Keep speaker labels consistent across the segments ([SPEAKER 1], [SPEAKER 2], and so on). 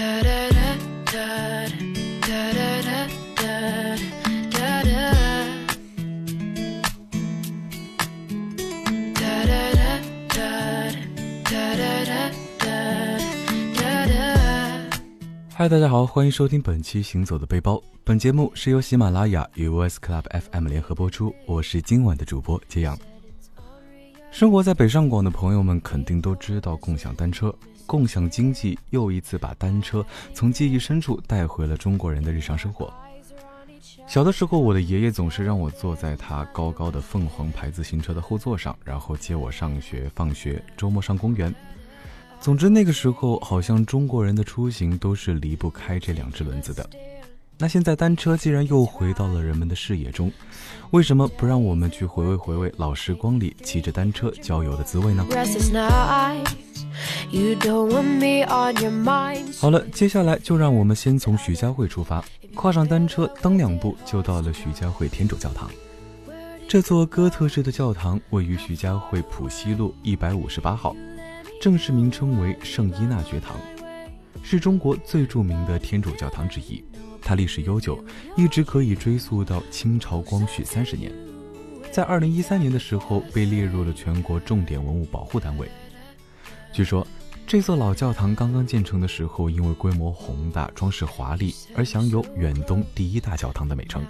[SPEAKER 1] 哒哒哒哒哒哒哒哒哒嗨，大家好，欢迎收听本期《行走的背包》。本节目是由喜马拉雅与 VS Club FM 联合播出。我是今晚的主播揭阳。生活在北上广的朋友们肯定都知道共享单车，共享经济又一次把单车从记忆深处带回了中国人的日常生活。小的时候，我的爷爷总是让我坐在他高高的凤凰牌自行车的后座上，然后接我上学、放学，周末上公园。总之，那个时候好像中国人的出行都是离不开这两只轮子的。那现在单车既然又回到了人们的视野中，为什么不让我们去回味回味老时光里骑着单车郊游的滋味呢？好了，接下来就让我们先从徐家汇出发，跨上单车，蹬两步就到了徐家汇天主教堂。这座哥特式的教堂位于徐家汇浦西路一百五十八号。正式名称为圣伊纳爵堂，是中国最著名的天主教堂之一。它历史悠久，一直可以追溯到清朝光绪三十年。在二零一三年的时候，被列入了全国重点文物保护单位。据说，这座老教堂刚刚建成的时候，因为规模宏大、装饰华丽，而享有远东第一大教堂的美称。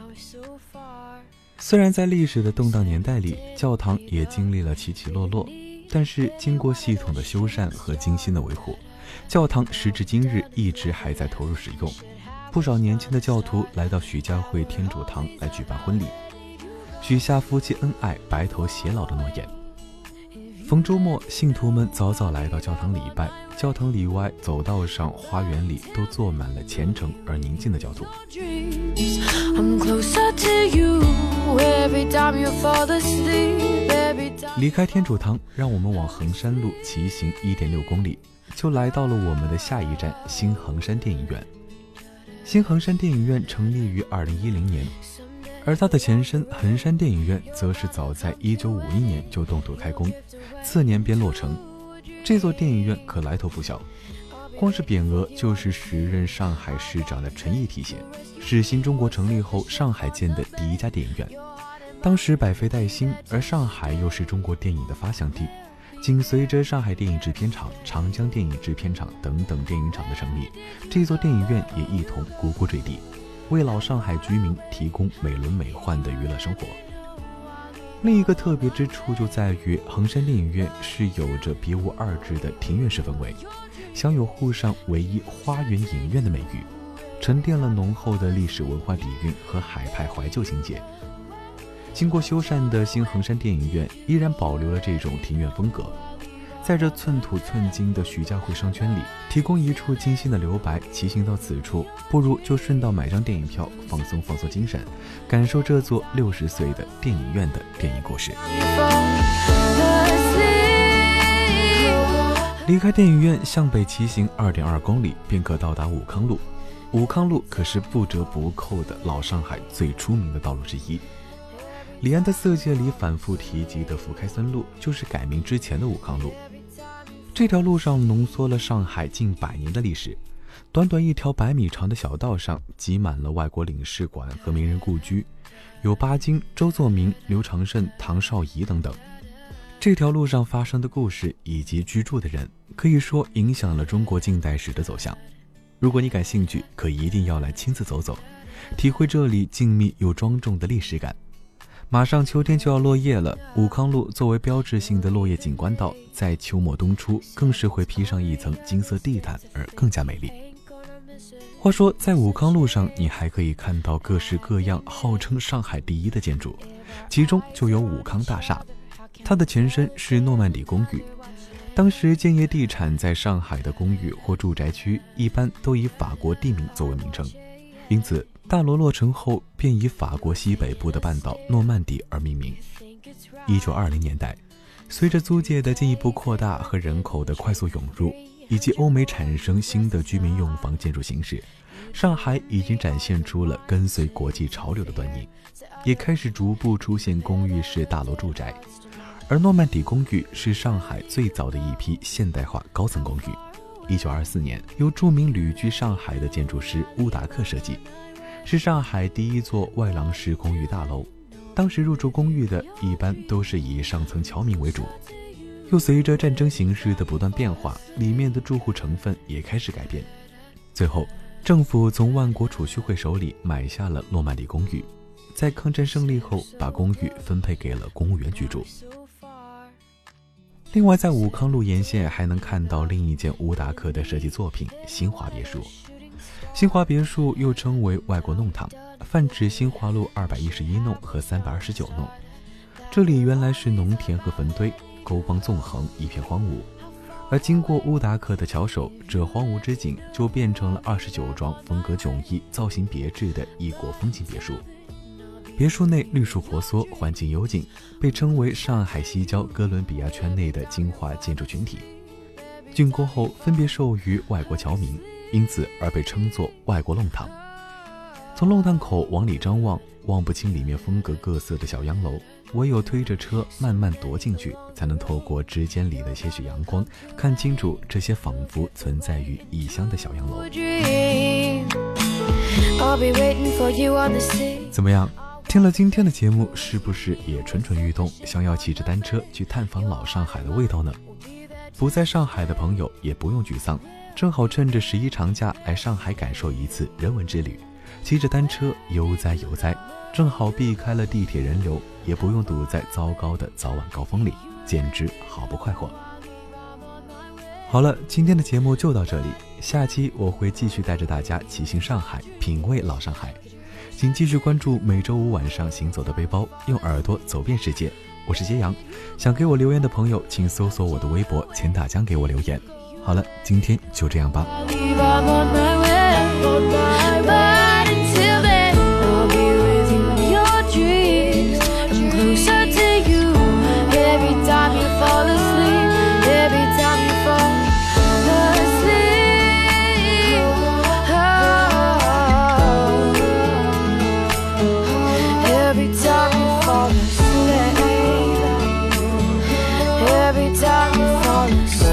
[SPEAKER 1] 虽然在历史的动荡年代里，教堂也经历了起起落落。但是经过系统的修缮和精心的维护，教堂时至今日一直还在投入使用。不少年轻的教徒来到许家汇天主堂来举办婚礼，许下夫妻恩爱、白头偕老的诺言。逢周末，信徒们早早来到教堂礼拜，教堂里外、走道上、花园里都坐满了虔诚而宁静的教徒。离开天主堂，让我们往衡山路骑行一点六公里，就来到了我们的下一站新衡山电影院。新衡山电影院成立于二零一零年，而它的前身衡山电影院则是早在一九五一年就动土开工，次年便落成。这座电影院可来头不小。光是匾额就是时任上海市长的陈毅题写，是新中国成立后上海建的第一家电影院。当时百废待兴，而上海又是中国电影的发祥地，紧随着上海电影制片厂、长江电影制片厂等等电影厂的成立，这座电影院也一同呱呱坠地，为老上海居民提供美轮美奂的娱乐生活。另一个特别之处就在于衡山电影院是有着别无二致的庭院式氛围。享有沪上唯一花园影院的美誉，沉淀了浓厚的历史文化底蕴和海派怀旧情节。经过修缮的新衡山电影院依然保留了这种庭院风格，在这寸土寸金的徐家汇商圈里，提供一处精心的留白。骑行到此处，不如就顺道买张电影票，放松放松精神，感受这座六十岁的电影院的电影故事。离开电影院，向北骑行二点二公里，便可到达武康路。武康路可是不折不扣的老上海最出名的道路之一。李安的《色戒》里反复提及的福开森路，就是改名之前的武康路。这条路上浓缩了上海近百年的历史。短短一条百米长的小道上，挤满了外国领事馆和名人故居，有巴金、周作明、刘长胜、唐绍仪等等。这条路上发生的故事以及居住的人，可以说影响了中国近代史的走向。如果你感兴趣，可一定要来亲自走走，体会这里静谧又庄重的历史感。马上秋天就要落叶了，武康路作为标志性的落叶景观道，在秋末冬初更是会披上一层金色地毯而更加美丽。话说，在武康路上，你还可以看到各式各样号称上海第一的建筑，其中就有武康大厦。它的前身是诺曼底公寓，当时建业地产在上海的公寓或住宅区一般都以法国地名作为名称，因此大楼落成后便以法国西北部的半岛诺曼底而命名。一九二零年代，随着租界的进一步扩大和人口的快速涌入，以及欧美产生新的居民用房建筑形式，上海已经展现出了跟随国际潮流的端倪，也开始逐步出现公寓式大楼住宅。而诺曼底公寓是上海最早的一批现代化高层公寓，一九二四年，由著名旅居上海的建筑师乌达克设计，是上海第一座外廊式公寓大楼。当时入住公寓的一般都是以上层侨民为主，又随着战争形势的不断变化，里面的住户成分也开始改变。最后，政府从万国储蓄会手里买下了诺曼底公寓，在抗战胜利后，把公寓分配给了公务员居住。另外，在武康路沿线还能看到另一件乌达克的设计作品——新华别墅。新华别墅又称为外国弄堂，泛指新华路二百一十一弄和三百二十九弄。这里原来是农田和坟堆，沟帮纵横，一片荒芜。而经过乌达克的巧手，这荒芜之景就变成了二十九幢风格迥异、造型别致的异国风情别墅。别墅内绿树婆娑，环境幽静，被称为上海西郊哥伦比亚圈内的精华建筑群体。竣工后分别授予外国侨民，因此而被称作外国弄堂。从弄堂口往里张望，望不清里面风格各色的小洋楼，唯有推着车慢慢踱进去，才能透过指尖里的些许阳光，看清楚这些仿佛存在于异乡的小洋楼。怎么样？听了今天的节目，是不是也蠢蠢欲动，想要骑着单车去探访老上海的味道呢？不在上海的朋友也不用沮丧，正好趁着十一长假来上海感受一次人文之旅，骑着单车悠哉悠哉，正好避开了地铁人流，也不用堵在糟糕的早晚高峰里，简直好不快活。好了，今天的节目就到这里，下期我会继续带着大家骑行上海，品味老上海。请继续关注每周五晚上行走的背包，用耳朵走遍世界。我是揭阳，想给我留言的朋友请搜索我的微博，钱大江给我留言。好了，今天就这样吧。every time you fall asleep.